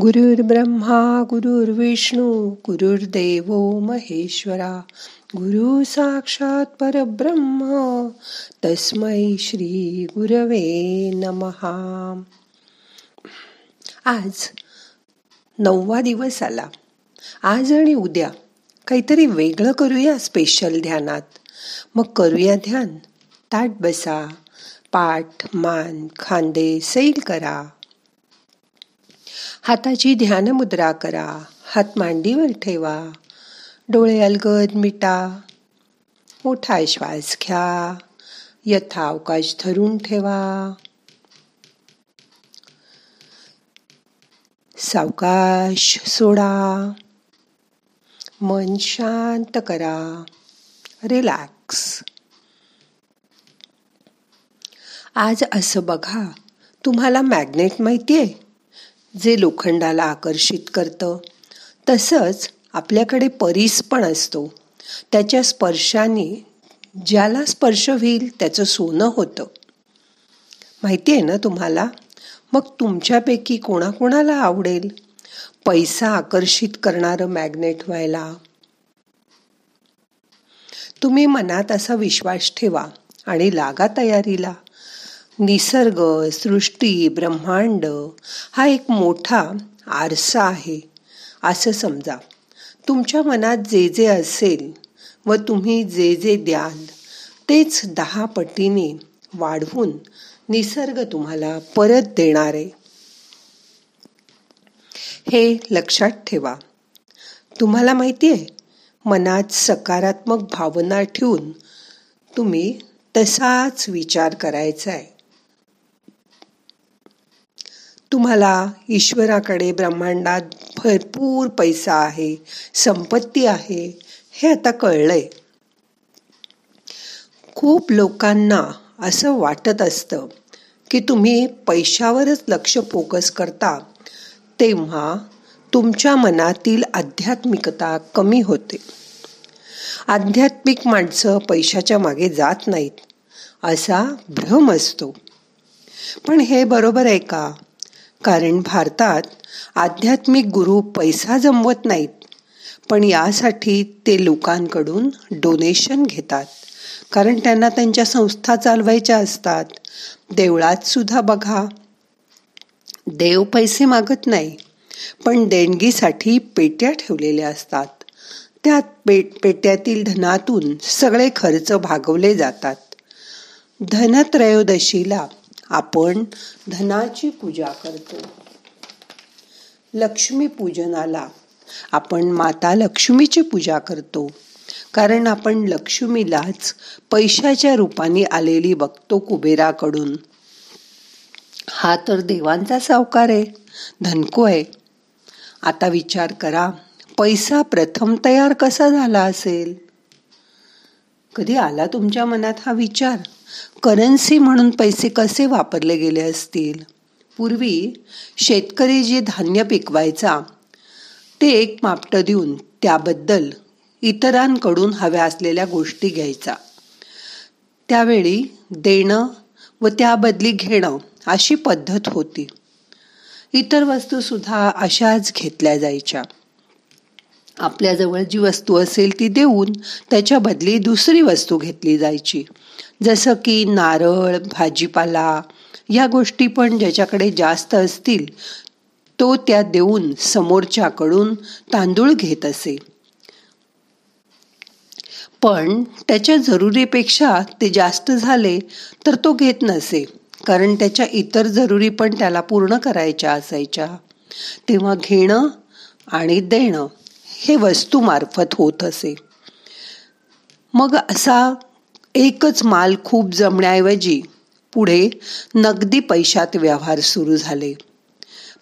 गुरुर्ब्रह्मा गुरुर्विष्णू गुरुर्देव महेश्वरा गुरु साक्षात परब्रह्म तस्मै श्री गुरवे नमहा. आज नववा दिवस आला. आज आणि उद्या काहीतरी वेगळं करूया स्पेशल ध्यानात. मग करूया ध्यान. ताट बसा पाठ मान खांदे सैल करा. हाताची ध्यानमुद्रा करा. हात मांडीवर ठेवा. डोळे अलगद मिटा. मोठा श्वास घ्या. यथा अवकाश धरून ठेवा. सावकाश सोडा. मन शांत करा. रिलॅक्स. आज असं बघा. तुम्हाला मॅग्नेट माहिती आहे जे लोखंडाला आकर्षित करतं तसंच आपल्याकडे परीस पण असतो. त्याच्या स्पर्शाने ज्याला स्पर्श होईल त्याचं सोनं होतं. माहिती आहे ना तुम्हाला? मग तुमच्यापैकी कोणाकोणाला आवडेल? पैसा आकर्षित करणारं मॅग्नेट व्हायला? तुम्ही मनात असा विश्वास ठेवा आणि लागा तयारीला. निसर्ग सृष्टी ब्रह्मांड हा एक मोठा आरसा आहे. असं समजा. तुमच्या मनात जे जे असेल व तुम्ही जे जे द्याल तेच दहा पटीने वाढवून निसर्ग तुम्हाला परत देणार आहे. हे लक्षात ठेवा. तुम्हाला माहिती आहे मनात सकारात्मक भावना ठेवून तुम्ही तसाच विचार करायचा आहे. तुम्हाला ईश्वराकडे ब्रह्मांडात भरपूर पैसा आहे संपत्ती आहे हे आता कळलंय. खूप लोकांना असं वाटत असतं की तुम्ही पैशावरच लक्ष फोकस करता तेव्हा तुमच्या मनातील आध्यात्मिकता कमी होते. आध्यात्मिक माणसं पैशाच्या मागे जात नाहीत असा भ्रम असतो. पण हे बरोबर आहे का? कारण भारतात आध्यात्मिक गुरु पैसा जमवत नाहीत पण यासाठी ते लोकांकडून डोनेशन घेतात. कारण त्यांना त्यांच्या संस्था चालवायच्या असतात. देवळात सुद्धा बघा. देव पैसे मागत नाही पण देणगीसाठी पेट्या ठेवलेल्या असतात. त्यात पेट पेट्यातील धनातून सगळे खर्च भागवले जातात. धनत्रयोदशीला आपण धनाची पूजा करतो. लक्ष्मी पूजनाला आपण माता लक्ष्मीची पूजा करतो. कारण आपण लक्ष्मीलाच पैशाच्या रूपाने आलेली बघतो कुबेराकडून. हा तर देवांचा सावकार आहे धनको आहे. आता विचार करा पैसा प्रथम तयार कसा झाला असेल? कधी आला तुमच्या मनात हा विचार? करन्सी म्हणून पैसे कसे वापरले गेले असतील? पूर्वी शेतकरी जे धान्य पिकवायचा ते एक मापटं देऊन त्याबद्दल इतरांकडून हव्या असलेल्या गोष्टी घ्यायचा. त्यावेळी देणं व त्याबदली घेणं अशी पद्धत होती. इतर वस्तूसुद्धा अशाच घेतल्या जायच्या. आपल्याजवळ जी वस्तू असेल ती देऊन त्याच्या बदली दुसरी वस्तू घेतली जायची. जसं की नारळ भाजीपाला या गोष्टी पण ज्याच्याकडे जास्त असतील तो त्या देऊन समोरच्याकडून तांदूळ घेत असे. पण त्याच्या जरुरीपेक्षा ते जास्त झाले तर तो घेत नसे कारण त्याच्या इतर जरुरी पण त्याला पूर्ण करायच्या असायच्या. तेव्हा घेणं आणि देणं हे वस्तूमार्फत होत असे. मग असा एकच माल खूप जमण्याऐवजी पुढे नगदी पैशात व्यवहार सुरू झाले.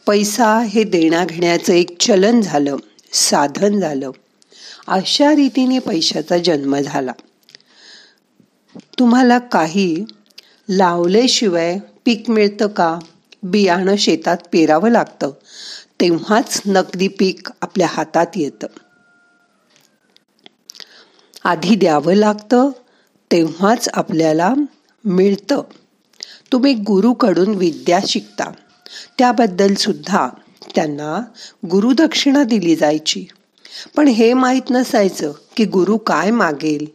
पैसा हे देण्याघेण्याचं एक चलन झालं साधन झालं. अशा रीतीने पैशाचा जन्म झाला. तुम्हाला काही लावल्याशिवाय पीक मिळतं का? बियाणं शेतात पेरावं लागतं. तेव्हाच नगदी पीक आपल्या हातात येतं. आधी द्यावं लागतं तेव्हाच आपल्याला मिळतं. तुम्ही गुरुकडून विद्या शिकता. त्याबद्दल सुद्धा त्यांना गुरुदक्षिणा दिली जायची. पण हे माहीत नसायचं की गुरु काय मागेल.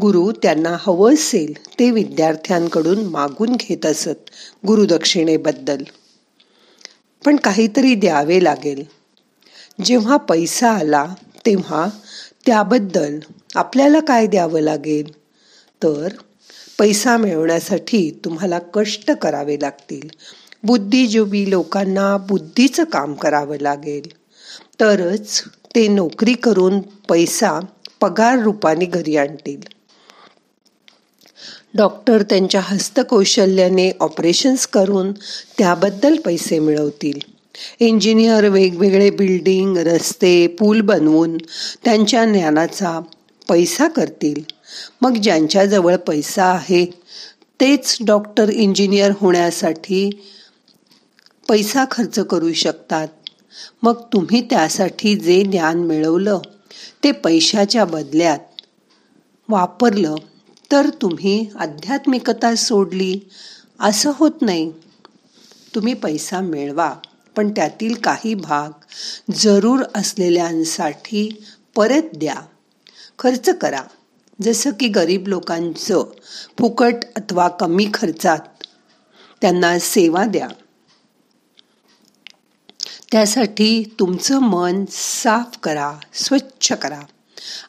गुरु त्यांना हवं असेल ते विद्यार्थ्यांकडून मागून घेत असत गुरुदक्षिणेबद्दल. पण काहीतरी द्यावे लागेल. जेव्हा पैसा आला तेव्हा त्याबद्दल आपल्याला काय द्यावं लागेल? तर पैसा मिळवण्यासाठी तुम्हाला कष्ट करावे लागतील. बुद्धिजीवी लोकांना बुद्धीचं काम करावं लागेल. तरच ते नोकरी करून पैसा पगार रूपाने घरी आणतील. डॉक्टर त्यांच्या हस्तकौशल्याने ऑपरेशन्स करून त्याबद्दल पैसे मिळवतील. इंजिनियर वेगवेगळे बिल्डिंग रस्ते पूल बनवून त्यांच्या ज्ञानाचा पैसा करतील. मग ज्यांच्याजवळ पैसा आहे तेच डॉक्टर इंजिनियर होण्यासाठी पैसा खर्च करू शकतात. मग तुम्ही त्यासाठी जे ज्ञान मिळवलं ते पैशाच्या बदल्यात वापरलं. तर तुम्ही आध्यात्मिकता सोडली? असं होत नाही. तुम्ही पैसा मिळवा पण त्यातील काही भाग जरूर असलेल्यांसाठी परत द्या. खर्च करा. जसं की गरीब लोकांचं फुकट अथवा कमी खर्चात त्यांना सेवा द्या. त्यासाठी तुमचं मन साफ करा स्वच्छ करा.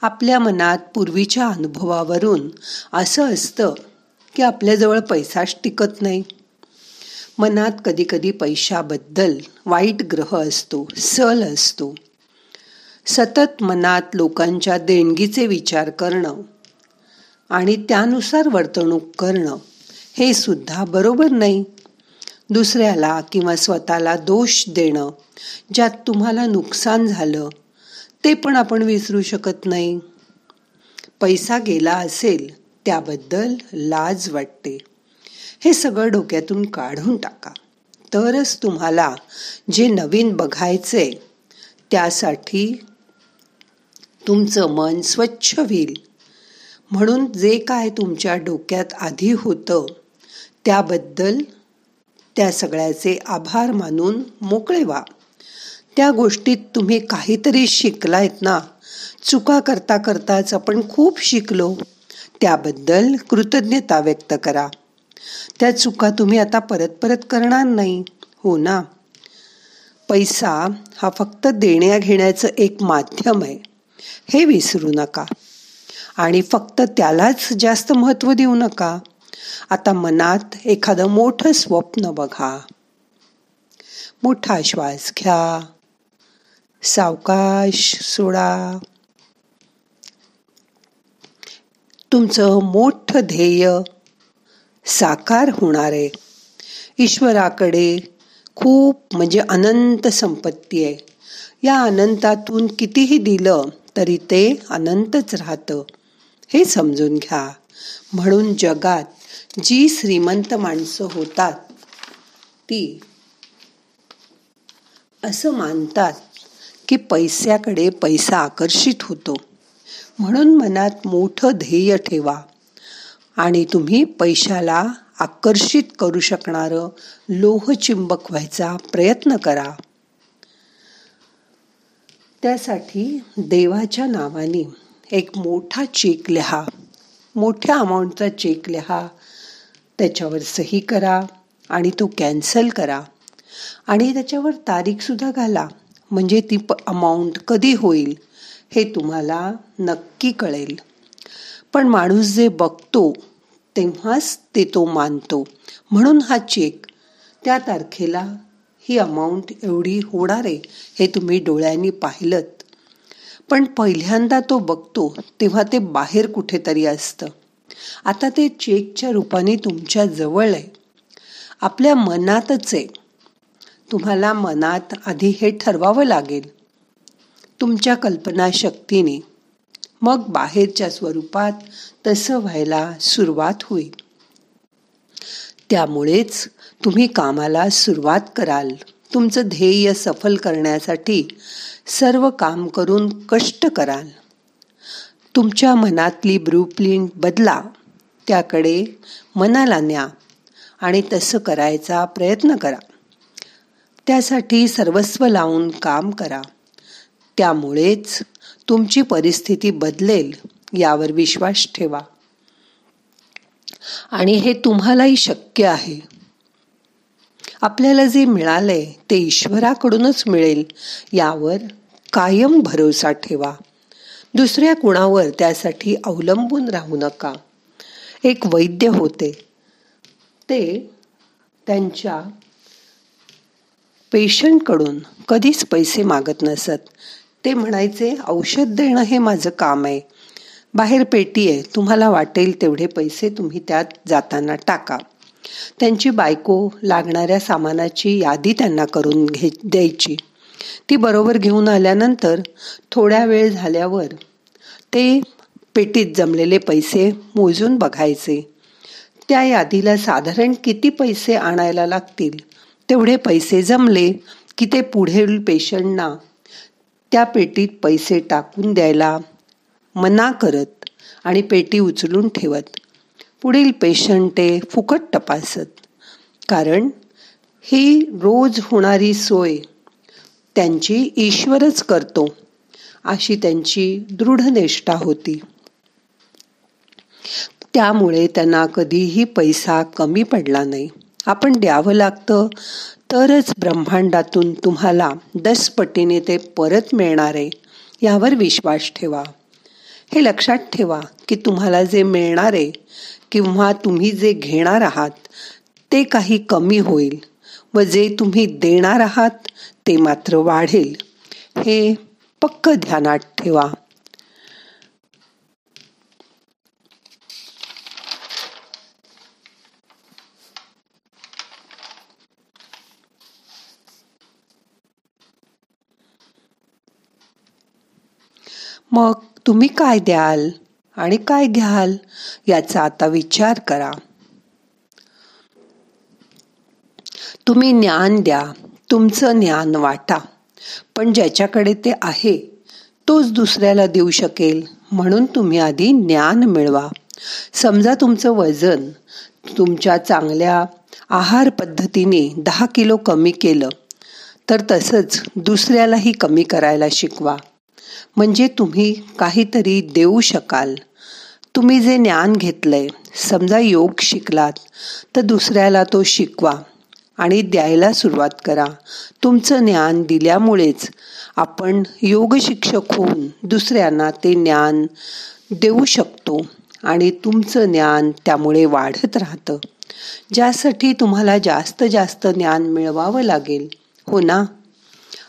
आपल्या मनात पूर्वीच्या अनुभवावरून असं असतं की आपल्याजवळ पैसाच टिकत नाही. मनात कधी कधी पैशाबद्दल वाईट ग्रह असतो सल असतो. सतत मनात लोकांच्या देणगीचे विचार करणं आणि त्यानुसार वर्तणूक करणं हे सुद्धा बरोबर नाही. दुसऱ्याला किंवा स्वतःला दोष देणं ज्यात तुम्हाला नुकसान झालं ते पण आपण विसरू शकत नाही. पैसा गेला असेल त्याबद्दल लाज वाटते. हे सगळं डोक्यातून काढून टाका. तरच तुम्हाला जे नवीन बघायचे त्यासाठी तुमचं मन स्वच्छ होईल. म्हणून जे काय तुमच्या डोक्यात आधी होतं त्याबद्दल त्या सगळ्याचे आभार मानून मोकळे व्हा. त्या गोष्टीत तुम्ही काहीतरी शिकलायत ना. चुका करता करताच आपण खूप शिकलो. त्याबद्दल कृतज्ञता व्यक्त करा. त्या चुका तुम्ही आता परत परत करणार नाही. हो ना? पैसा हा फक्त देण्या घेण्याचं एक माध्यम आहे. हे विसरू नका. आणि फक्त त्यालाच जास्त महत्त्व देऊ नका. आता मनात एखादं मोठं स्वप्न बघा. मोठा श्वास घ्या. सावकाश सोडा. तुमचं मोठं ध्येय साकार होणार. आहे ईश्वराकडे खूप म्हणजे अनंत संपत्ती आहे. या अनंतातून कितीही दिलं तरी ते अनंतच राहतं. हे समजून घ्या. म्हणून जगात जी श्रीमंत माणसं होतात ती असं मानतात की पैशाकडे पैसा आकर्षित होतो. म्हणून मनात मोठं ध्येय ठेवा. आणि तुम्ही पैशाला आकर्षित करू शकणारं लोहचिंबक व्हायचा प्रयत्न करा. त्यासाठी देवाच्या नावाने एक मोठा चेक लिहा. मोठ्या अमाऊंटचा चेक लिहा. त्याच्यावर सही करा आणि तो कॅन्सल करा. आणि त्याच्यावर तारीखसुद्धा घाला. म्हणजे ती प अमाऊंट कधी होईल हे तुम्हाला नक्की कळेल. पण माणूस जे बघतो तेव्हाच ते तो मानतो. म्हणून हा चेक त्या तारखेला ही अमाऊंट एवढी होणार आहे हे तुम्ही डोळ्यांनी पाहिलं पण पहिल्यांदा तो बघतो तेव्हा ते बाहेर कुठेतरी असतं. आता ते चेकच्या रूपाने तुमच्या जवळ आहे. आपल्या मनातच आहे. तुम्हाला मनात आधी हे ठरवावं लागेल. तुमच्या कल्पनाशक्तीने मग बाहेरच्या स्वरूपात तसं व्हायला सुरुवात होईल. त्यामुळेच तुम्ही कामाला सुरुवात कराल. तुमचं ध्येय सफल करण्यासाठी सर्व काम करून कष्ट कराल. तुमच्या मनातली ब्रूप्रिंट बदला. त्याकडे मनाला न्या आणि तसं करायचा प्रयत्न करा. त्यासाठी सर्वस्व लावून काम करा. त्यामुळेच तुमची परिस्थिती बदलेल यावर विश्वास ठेवा. आणि हे तुम्हालाही शक्य आहे. आपल्याला जे मिळालंय ते ईश्वराकडूनच मिळेल यावर कायम भरोसा ठेवा. दुसऱ्या कुणावर त्यासाठी अवलंबून राहू नका. एक वैद्य होते. ते त्यांच्या पेशंटकडून कधीच पैसे मागत नसत. ते म्हणायचे औषध देणं हे माझं काम आहे. बाहेर पेटी आहे तुम्हाला वाटेल तेवढे पैसे तुम्ही त्यात जाताना टाका. त्यांची बायको लागणाऱ्या सामानाची यादी त्यांना करून घे द्यायची. ती बरोबर घेऊन आल्यानंतर थोड्या वेळ झाल्यावर ते पेटीत जमलेले पैसे मोजून बघायचे. त्या यादीला साधारण किती पैसे आणायला लागतील? तेवढे पैसे जमले की ते पुढील पेशंटना त्या पेटीत पैसे टाकून द्यायला मना करत आणि पेटी उचलून ठेवत. पुढील पेशंट ते फुकट तपासत. कारण ही रोज होणारी सोय त्यांची ईश्वरच करतो अशी त्यांची दृढ निष्ठा होती. त्यामुळे त्यांना कधीही पैसा कमी पडला नाही. आपण द्यावं लागतं. तरच ब्रह्मांडातून तुम्हाला दस पटीने ते परत मिळणार आहे यावर विश्वास ठेवा. हे लक्षात ठेवा की तुम्हाला जे मिळणार आहे किंवा तुम्ही जे घेणार आहात ते काही कमी होईल व जे तुम्ही देणार आहात ते मात्र वाढेल. हे पक्क ध्यानात ठेवा. मग तुम्ही काय द्याल आणि काय घ्याल याचा आता विचार करा. तुम्ही ज्ञान द्या तुमचं ज्ञान वाटा पण ज्याच्याकडे ते आहे तोच दुसऱ्याला देऊ शकेल म्हणून तुम्ही आधी ज्ञान मिळवा. समजा तुमचं वजन तुमच्या चांगल्या आहार पद्धतीने दहा किलो कमी केलं तर तसंच दुसऱ्यालाही कमी करायला शिकवा. म्हणजे तुम्ही काहीतरी देऊ शकाल. तुम्ही जे ज्ञान घेतलंय समजा योग शिकलात तर दुसऱ्याला तो शिकवा आणि द्यायला सुरुवात करा. तुमचं ज्ञान दिल्यामुळेच आपण योग शिक्षक होऊन दुसऱ्यांना ते ज्ञान देऊ शकतो आणि तुमचं ज्ञान त्यामुळे वाढत राहतं. ज्यासाठी तुम्हाला जास्त जास्त ज्ञान मिळवावं लागेल. हो ना?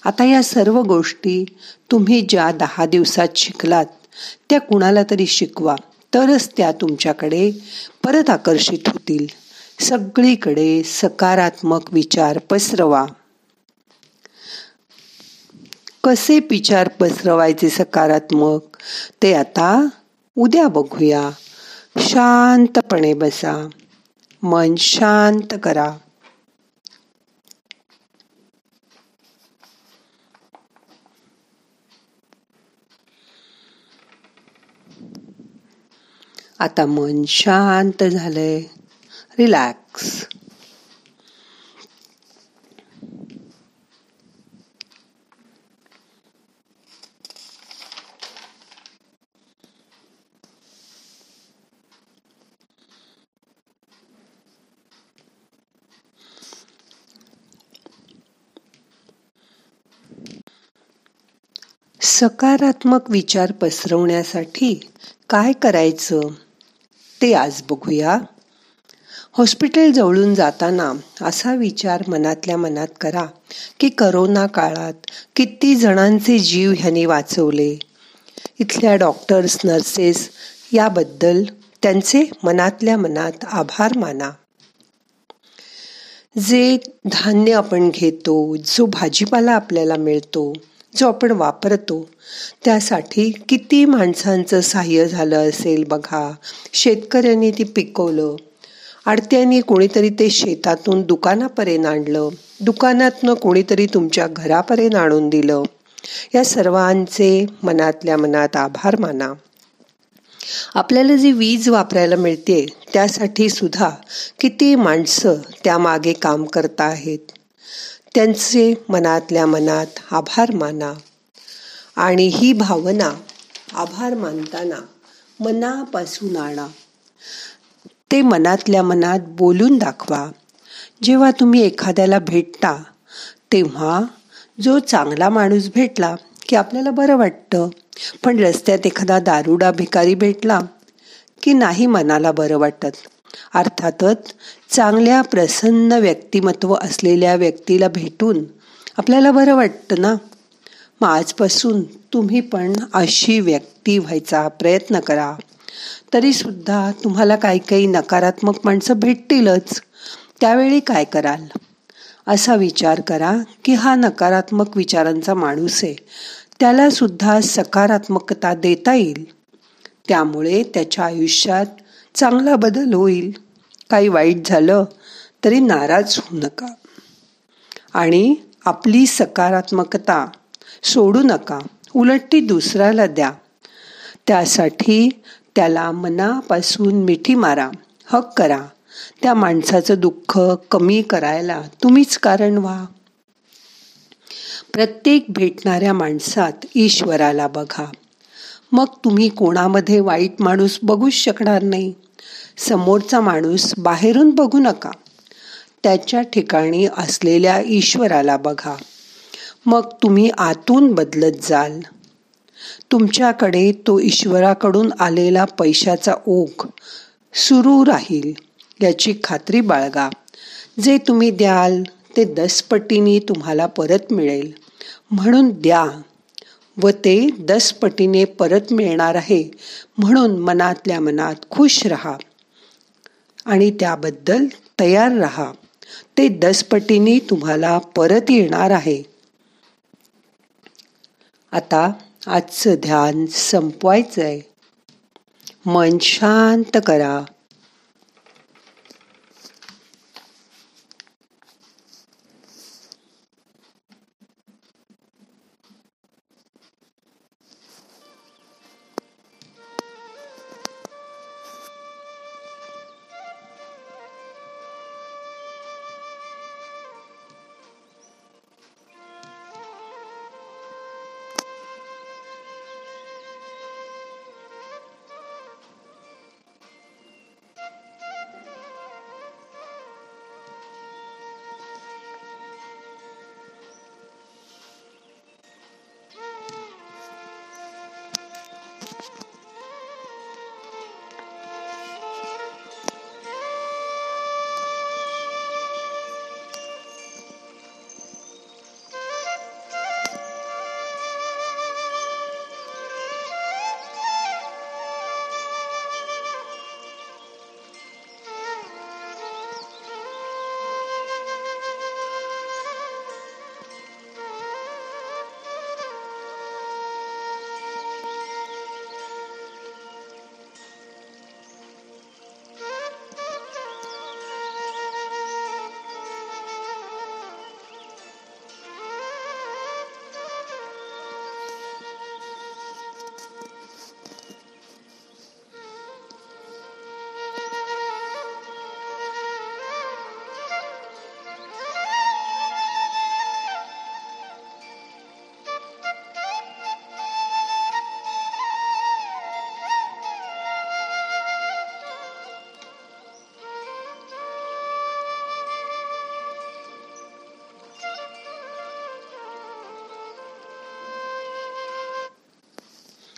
आता या सर्व गोष्टी तुम्ही ज्या दहा दिवसात शिकलात त्या कुणाला तरी शिकवा तरच त्या तुमच्याकडे परत आकर्षित होतील. सगळीकडे सकारात्मक विचार पसरवा. कसे विचार पसरवायचे सकारात्मक? ते आता उद्या बघूया. शांतपणे बसा. मन शांत करा. आता मन शांत झालंय. रिलॅक्स सकारात्मक विचार पसरवण्यासाठी काय करायचं? ते आज बघूया. हॉस्पिटल जवळून जाताना असा विचार मनातल्या मनात करा की करोना काळात किती जणांचे जीव ह्यांनी वाचवले. इथल्या डॉक्टर्स नर्सेस याबद्दल त्यांचे मनातल्या मनात आभार माना. जे धान्य आपण घेतो जो भाजीपाला आपल्याला मिळतो जो आपण वापरतो त्यासाठी किती माणसांचं सहाय्य झालं असेल बघा. शेतकऱ्यांनी ती पिकवलं आडत्यांनी कोणीतरी ते शेतातून दुकानापर्यंत आणलं. दुकानातनं कोणीतरी तुमच्या घरापर्यंत आणून दिलं. या सर्वांचे मनातल्या मनात आभार माना. आपल्याला जी वीज वापरायला मिळते त्यासाठी सुद्धा किती माणसं त्यामागे काम करता आहेत. त्यांचे मनातल्या मनात आभार माना. आणि ही भावना आभार मानताना मनापासून आणा. ते मनातल्या मनात बोलून दाखवा. जेव्हा तुम्ही एखाद्याला भेटता तेव्हा जो चांगला माणूस भेटला की आपल्याला बरं वाटतं. पण रस्त्यात एखादा दारुडा भिकारी भेटला की नाही मनाला बरं वाटत. अर्थातच चांगल्या प्रसन्न व्यक्तिमत्व असलेल्या व्यक्तीला भेटून आपल्याला बरं वाटतं ना? मग आजपासून तुम्ही पण अशी व्यक्ती व्हायचा प्रयत्न करा. तरीसुद्धा तुम्हाला काही काही नकारात्मक माणसं भेटतीलच. त्यावेळी काय कराल? असा विचार करा की हा नकारात्मक विचारांचा माणूस आहे. त्याला सुद्धा सकारात्मकता देता येईल. त्यामुळे त्याच्या आयुष्यात चांगला बदल होईल. काही वाईट झालं तरी नाराज होऊ नका. आणि आपली सकारात्मकता सोडू नका उलट ती दुसऱ्याला द्या. त्यासाठी त्याला मनापासून मिठी मारा हक करा. त्या माणसाचं दुःख कमी करायला तुम्हीच कारण व्हा. प्रत्येक भेटणाऱ्या माणसात ईश्वराला बघा. मग तुम्ही कोणामध्ये वाईट माणूस बघूच शकणार नाही. समोरचा माणूस बाहेरून बघू नका. त्याच्या ठिकाणी असलेल्या ईश्वराला बघा. मग तुम्ही आतून बदलत जाल. तुमच्याकडे तो ईश्वराकडून आलेला पैशाचा ओघ सुरू राहील याची खात्री बाळगा. जे तुम्ही द्याल ते दसपटीने तुम्हाला परत मिळेल. म्हणून द्या. व ते दसपटीने परत मिळणार आहे. म्हणून मनातल्या मनात खुश रहा. आणि त्याबद्दल तयार राहा. ते दसपटीने तुम्हाला परत येणार आहे. आता आजचं ध्यान संपवायचं आहे मन शांत करा.